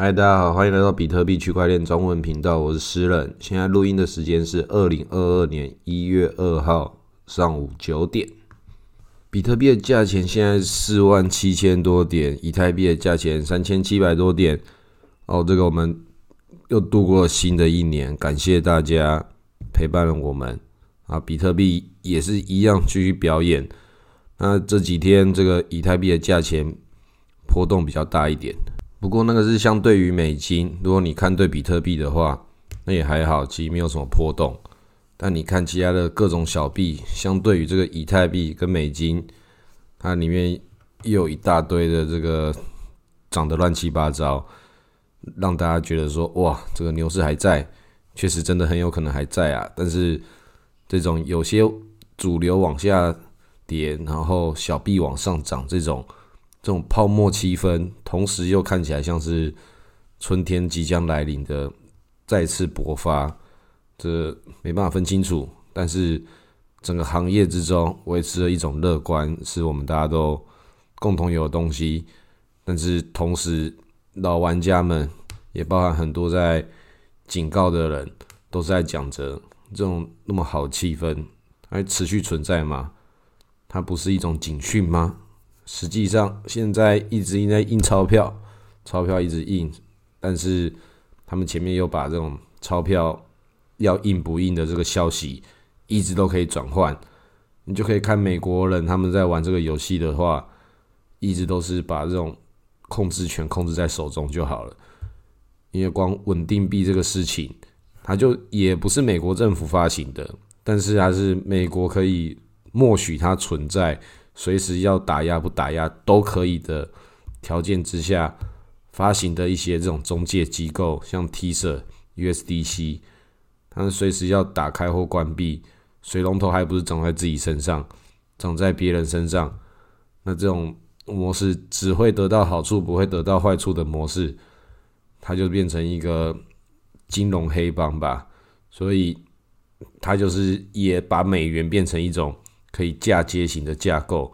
嗨，大家好，欢迎来到比特币区块链中文频道，我是诗人。现在录音的时间是二零二二年一月二号上午九点。比特币的价钱现在四万七千多点，以太币的价钱三千七百多点。哦，这个我们又度过新的一年，感谢大家陪伴了我们啊！比特币也是一样继续表演。那这几天这个以太币的价钱波动比较大一点。不过那个是相对于美金，如果你看对比特币的话，那也还好，其实没有什么波动。但你看其他的各种小币，相对于这个以太币跟美金，它里面又有一大堆的这个涨得乱七八糟，让大家觉得说哇，这个牛市还在，确实真的很有可能还在啊。但是这种有些主流往下跌，然后小币往上涨这种。这种泡沫气氛，同时又看起来像是春天即将来临的再次勃发，这没办法分清楚。但是整个行业之中维持了一种乐观，是我们大家都共同有的东西。但是同时，老玩家们也包含很多在警告的人，都是在讲着这种那么好气氛还持续存在吗？它不是一种警讯吗？实际上，现在一直应在印钞票，钞票一直印，但是他们前面又把这种钞票要印不印的这个消息一直都可以转换。你就可以看美国人他们在玩这个游戏的话，一直都是把这种控制权控制在手中就好了。因为光稳定币这个事情，它就也不是美国政府发行的，但是还是美国可以默许它存在。随时要打压不打压都可以的条件之下，发行的一些这种中介机构，像 T 社、USDC，他们随时要打开或关闭，水龙头还不是长在自己身上，长在别人身上，那这种模式只会得到好处，不会得到坏处的模式，它就变成一个金融黑帮吧。所以，它就是也把美元变成一种。可以嫁接型的架构，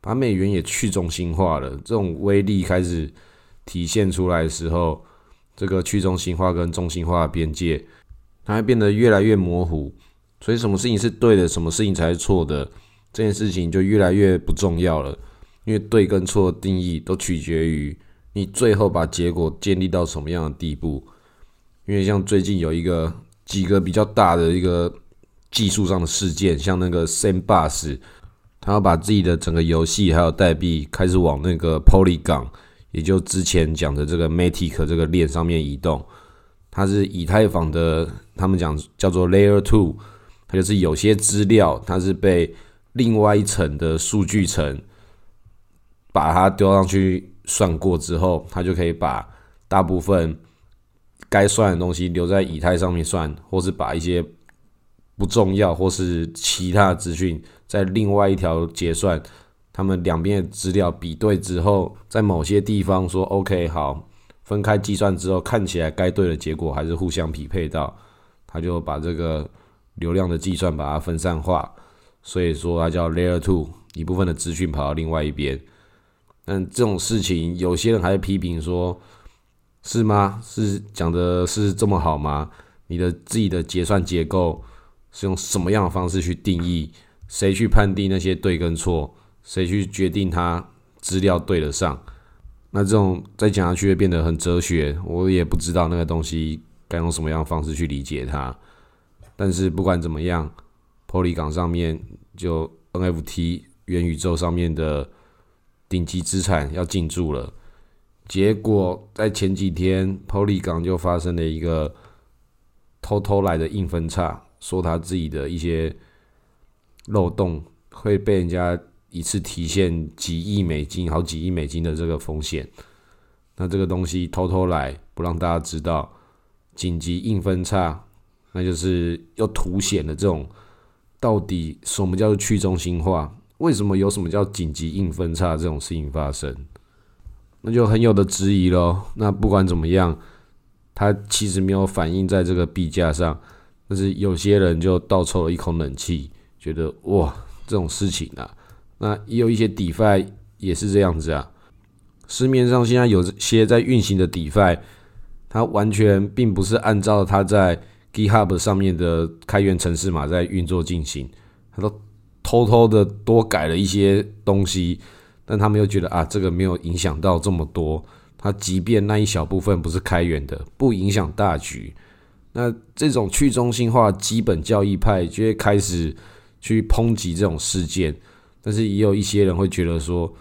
把美元也去中心化了。这种威力开始体现出来的时候，这个去中心化跟中心化的边界，它会变得越来越模糊。所以，什么事情是对的，什么事情才是错的，这件事情就越来越不重要了。因为对跟错的定义都取决于你最后把结果建立到什么样的地步。因为像最近有一个几个比较大的一个。技术上的事件，像那个 Sandbox，他要把自己的整个游戏还有代币开始往那个 Polygon，也就之前讲的这个 Matic 这个链上面移动。它是以太坊的，他们讲叫做 Layer Two，它就是有些资料它是被另外一层的数据层把它丢上去算过之后，它就可以把大部分该算的东西留在以太上面算，或是把一些。不重要，或是其他资讯，在另外一条结算，他们两边的资料比对之后，在某些地方说 OK 好，分开计算之后，看起来该对的结果还是互相匹配到，他就把这个流量的计算把它分散化，所以说它叫 Layer Two，一部分的资讯跑到另外一边。但这种事情，有些人还是批评说，是吗？是讲的是这么好吗？你的自己的结算结构。是用什么样的方式去定义？谁去判定那些对跟错？谁去决定它资料对得上？那这种再讲下去会变得很哲学，我也不知道那个东西该用什么样的方式去理解它。但是不管怎么样，Polygon 上面就 NFT 元宇宙上面的顶级资产要进驻了。结果在前几天，Polygon 就发生了一个偷偷来的硬分叉。说他自己的一些漏洞会被人家一次提现几亿美金、好几亿美金的这个风险，那这个东西偷偷来不让大家知道，紧急硬分叉，那就是又凸显了这种到底什么叫做去中心化？为什么有什么叫紧急硬分叉这种事情发生？那就很有的质疑咯。那不管怎么样，它其实没有反映在这个币价上。但是有些人就倒抽了一口冷气，觉得哇，这种事情啊，那也有一些 DeFi 也是这样子啊。市面上现在有些在运行的 DeFi，它完全并不是按照它在 GitHub 上面的开源程式码在运作进行，它都偷偷的多改了一些东西，但他们又觉得啊，这个没有影响到这么多。它即便那一小部分不是开源的，不影响大局。那这种去中心化基本教义派就会开始去抨击这种事件，但是也有一些人会觉得说，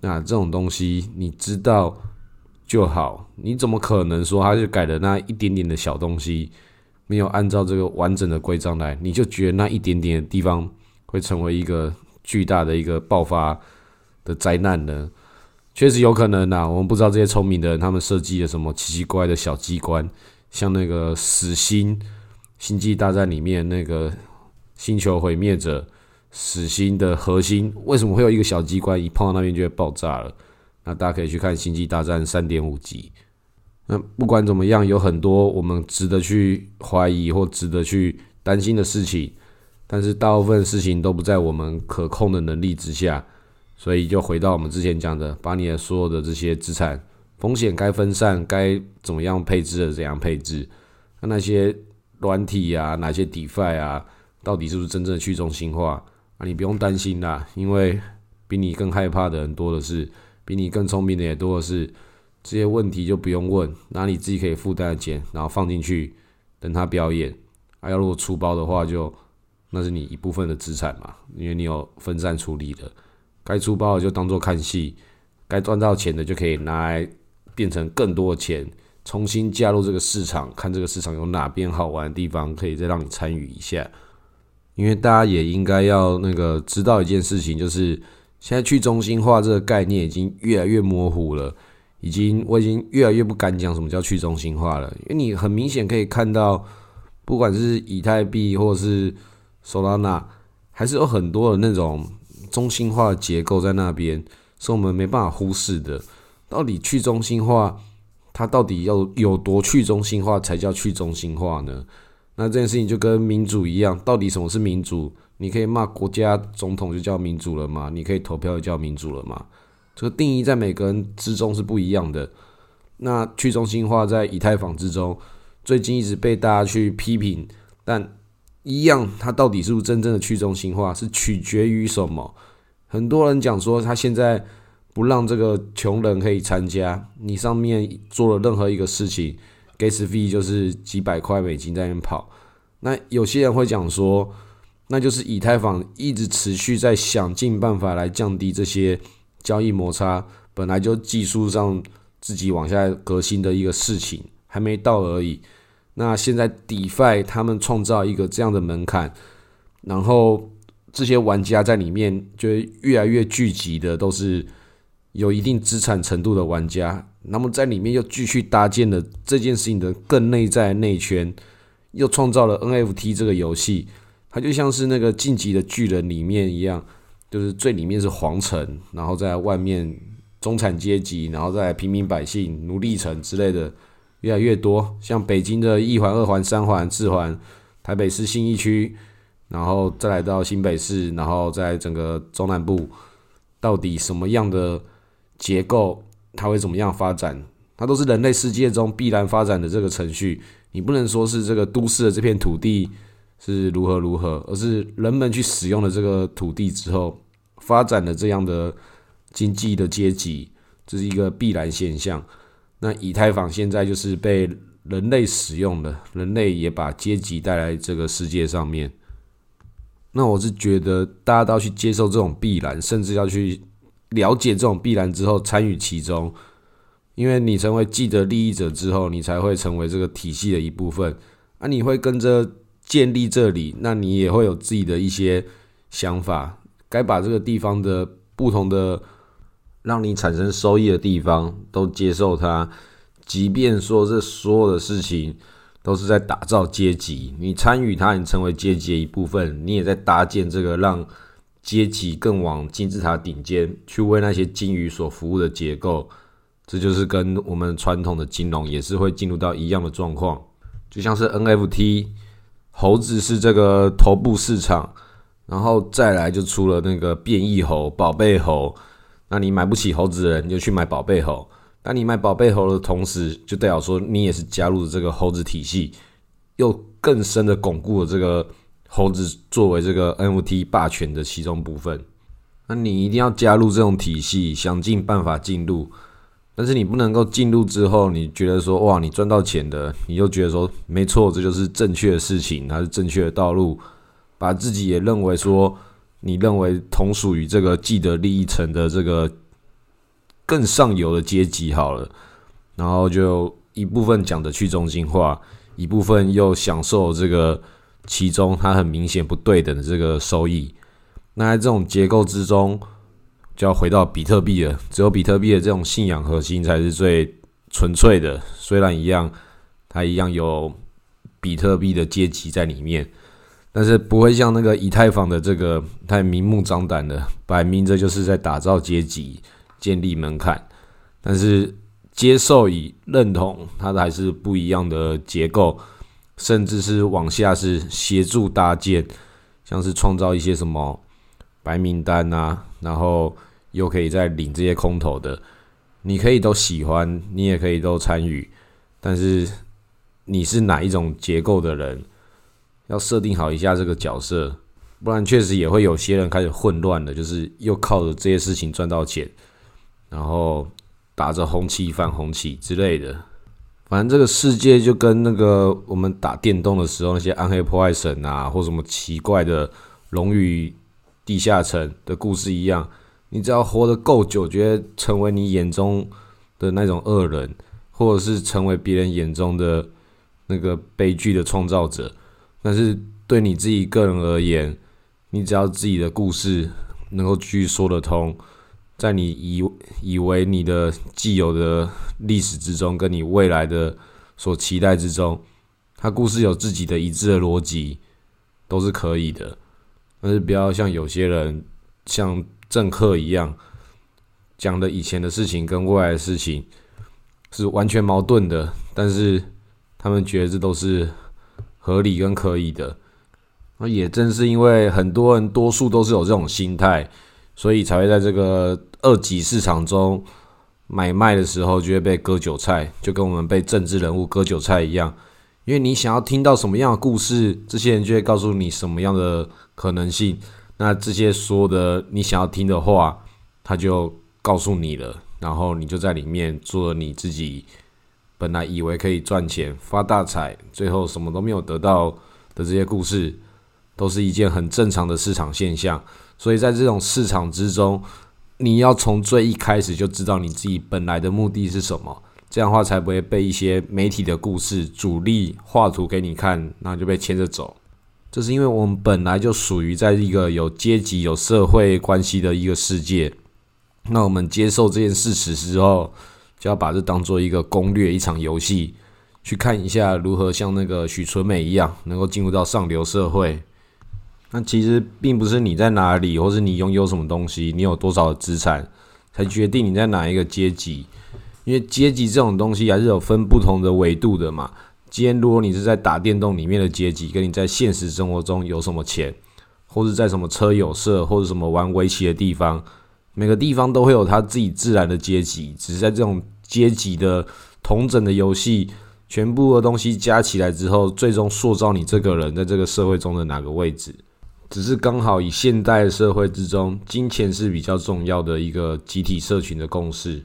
那这种东西你知道就好，你怎么可能说他就改了那一点点的小东西，没有按照这个完整的规章来，你就觉得那一点点的地方会成为一个巨大的一个爆发的灾难呢？确实有可能呐，我们不知道这些聪明的人他们设计了什么奇奇怪怪的小机关，像那个死星星际大战里面那个星球毁灭者死星的核心，为什么会有一个小机关一碰到那边就会爆炸了？那大家可以去看星际大战三点五集。那不管怎么样，有很多我们值得去怀疑或值得去担心的事情，但是大部分事情都不在我们可控的能力之下。所以就回到我们之前讲的，把你的所有的这些资产风险该分散，该怎么样配置的怎样配置。那那些软体啊，哪些 DeFi 啊，到底是不是真正的去中心化？啊，你不用担心啦，因为比你更害怕的人多的是，比你更聪明的也多的是。这些问题就不用问，拿你自己可以负担的钱，然后放进去，等他表演。啊，要如果出包的话，就那是你一部分的资产嘛，因为你有分散处理的。该出包的就当做看戏，该赚到钱的就可以拿来变成更多的钱，重新加入这个市场，看这个市场有哪边好玩的地方，可以再让你参与一下。因为大家也应该要那个知道一件事情，就是现在去中心化这个概念已经越来越模糊了，已经我已经越来越不敢讲什么叫去中心化了，因为你很明显可以看到，不管是以太币或者是 Solana，还是有很多的那种。中心化的结构在那边，是我们没办法忽视的。到底去中心化，它到底要有多去中心化才叫去中心化呢？那这件事情就跟民主一样，到底什么是民主？你可以骂国家总统就叫民主了吗？你可以投票就叫民主了吗？这个定义在每个人之中是不一样的。那去中心化在以太坊之中，最近一直被大家去批评，但。一样，它到底是不是真正的去中心化，是取决于什么？很多人讲说，他现在不让这个穷人可以参加，你上面做了任何一个事情，gas 费就是几百块美金在那边跑。那有些人会讲说，那就是以太坊一直持续在想尽办法来降低这些交易摩擦，本来就技术上自己往下革新的一个事情，还没到而已。那现在 DeFi 他们创造一个这样的门槛，然后这些玩家在里面就越来越聚集的都是有一定资产程度的玩家，那么在里面又继续搭建了这件事情的更内在内圈，又创造了 NFT 这个游戏，它就像是那个晋级的巨人里面一样，就是最里面是皇城，然后在外面中产阶级，然后在平民百姓、奴隶城之类的。越来越多，像北京的一环、二环、三环、四环，台北市信义区，然后再来到新北市，然后在整个中南部，到底什么样的结构，它会怎么样发展？它都是人类世界中必然发展的这个程序。你不能说是这个都市的这片土地是如何如何，而是人们去使用了这个土地之后，发展的这样的经济的阶级，这是一个必然现象。那以太坊现在就是被人类使用的，人类也把阶级带来这个世界上面。那我是觉得大家都要去接受这种必然，甚至要去了解这种必然之后参与其中，因为你成为既得利益者之后，你才会成为这个体系的一部分。啊，你会跟着建立这里，那你也会有自己的一些想法，该把这个地方的不同的。让你产生收益的地方都接受它，即便说这所有的事情都是在打造阶级，你参与它，你成为阶级的一部分，你也在搭建这个让阶级更往金字塔顶尖去为那些金鱼所服务的结构。这就是跟我们传统的金融也是会进入到一样的状况，就像是 NFT，猴子是这个头部市场，然后再来就出了那个变异猴、宝贝猴。那你买不起猴子的人，你就去买宝贝猴；当你买宝贝猴的同时，就代表说你也是加入了这个猴子体系，又更深的巩固了这个猴子作为这个 NFT 霸权的其中部分。那你一定要加入这种体系，想尽办法进入。但是你不能够进入之后，你觉得说哇，你赚到钱的，你就觉得说没错，这就是正确的事情，它是正确的道路，把自己也认为说，你认为同属于这个既得利益层的这个更上游的阶级好了，然后就一部分讲的去中心化，一部分又享受这个其中它很明显不对等的这个收益。那在这种结构之中，就要回到比特币了。只有比特币的这种信仰核心才是最纯粹的。虽然一样，它一样有比特币的阶级在里面，但是不会像那个以太坊的这个太明目张胆的，摆明着就是在打造阶级、建立门槛。但是接受与认同，它的还是不一样的结构，甚至是往下是协助搭建，像是创造一些什么。白名单啊，然后又可以再领这些空投的，你可以都喜欢，你也可以都参与，但是你是哪一种结构的人，要设定好一下这个角色，不然确实也会有些人开始混乱的，就是又靠着这些事情赚到钱，然后打着红旗反红旗之类的，反正这个世界就跟那个我们打电动的时候那些暗黑破坏神啊，或什么奇怪的龙与。地下城的故事一样，你只要活得够久，觉得成为你眼中的那种恶人，或者是成为别人眼中的那个悲剧的创造者。但是对你自己个人而言，你只要自己的故事能够继续说得通，在你以以为你的既有的历史之中，跟你未来的所期待之中，他故事有自己的一致的逻辑，都是可以的。但是不要像有些人，像政客一样，讲的以前的事情跟未来的事情是完全矛盾的。但是他们觉得这都是合理跟可以的。那也正是因为很多人多数都是有这种心态，所以才会在这个二级市场中买卖的时候就会被割韭菜，就跟我们被政治人物割韭菜一样。因为你想要听到什么样的故事，这些人就会告诉你什么样的可能性。那这些说的你想要听的话，他就告诉你了，然后你就在里面做了你自己本来以为可以赚钱、发大财，最后什么都没有得到的这些故事，都是一件很正常的市场现象。所以在这种市场之中，你要从最一开始就知道你自己本来的目的是什么。这样的话才不会被一些媒体的故事、主力画图给你看，然后就被牵着走。这是因为我们本来就属于在一个有阶级、有社会关系的一个世界。那我们接受这件事实之后，就要把这当做一个攻略、一场游戏，去看一下如何像那个许纯美一样，能够进入到上流社会。那其实并不是你在哪里，或是你拥有什么东西，你有多少资产，才决定你在哪一个阶级。因为阶级这种东西还是有分不同的维度的嘛。今天如果你是在打电动里面的阶级，跟你在现实生活中有什么钱，或者在什么车友社，或者什么玩围棋的地方，每个地方都会有他自己自然的阶级。只是在这种阶级的同整的游戏，全部的东西加起来之后，最终塑造你这个人在这个社会中的哪个位置。只是刚好以现代社会之中，金钱是比较重要的一个集体社群的共识。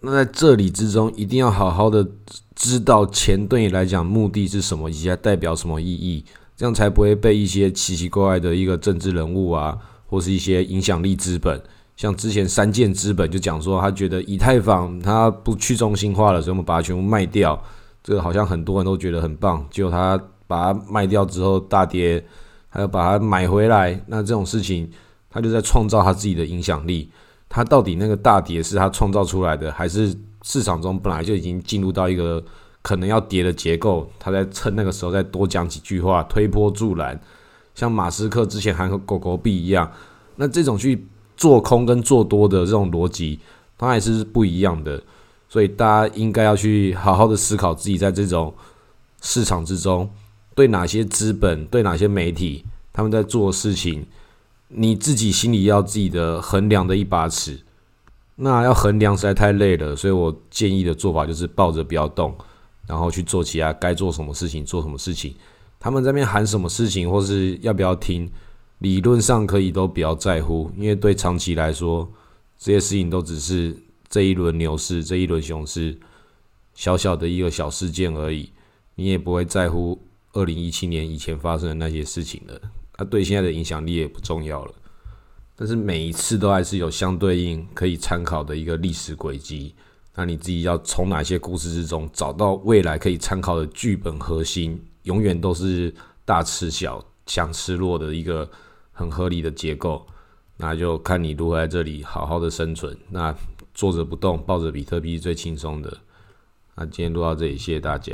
那在这里之中，一定要好好的知道钱对你来讲目的是什么，以及它代表什么意义，这样才不会被一些奇奇怪怪的一个政治人物啊，或是一些影响力资本，像之前三件资本就讲说，他觉得以太坊它不去中心化了，所以我们把它全部卖掉。这个好像很多人都觉得很棒，结果他把它卖掉之后大跌，还要把它买回来，那这种事情，他就在创造他自己的影响力。他到底那个大跌是他创造出来的，还是市场中本来就已经进入到一个可能要跌的结构？他在趁那个时候再多讲几句话，推波助澜，像马斯克之前和狗狗币一样。那这种去做空跟做多的这种逻辑，它还是不一样的。所以大家应该要去好好的思考自己在这种市场之中，对哪些资本、对哪些媒体他们在做事情。你自己心里要自己的衡量的一把尺，那要衡量实在太累了，所以我建议的做法就是抱着不要动，然后去做其他该做什么事情做什么事情。他们这边喊什么事情或是要不要听，理论上可以都不要在乎，因为对长期来说，这些事情都只是这一轮牛市、这一轮熊市小小的一个小事件而已，你也不会在乎二零一七年以前发生的那些事情了。那对现在的影响力也不重要了。但是每一次都还是有相对应可以参考的一个历史轨迹，那你自己要从哪些故事之中找到未来可以参考的剧本核心，永远都是大吃小、强吃弱的一个很合理的结构。那就看你如何在这里好好的生存。那坐着不动，抱着比特币是最轻松的。那今天录到这里，谢谢大家。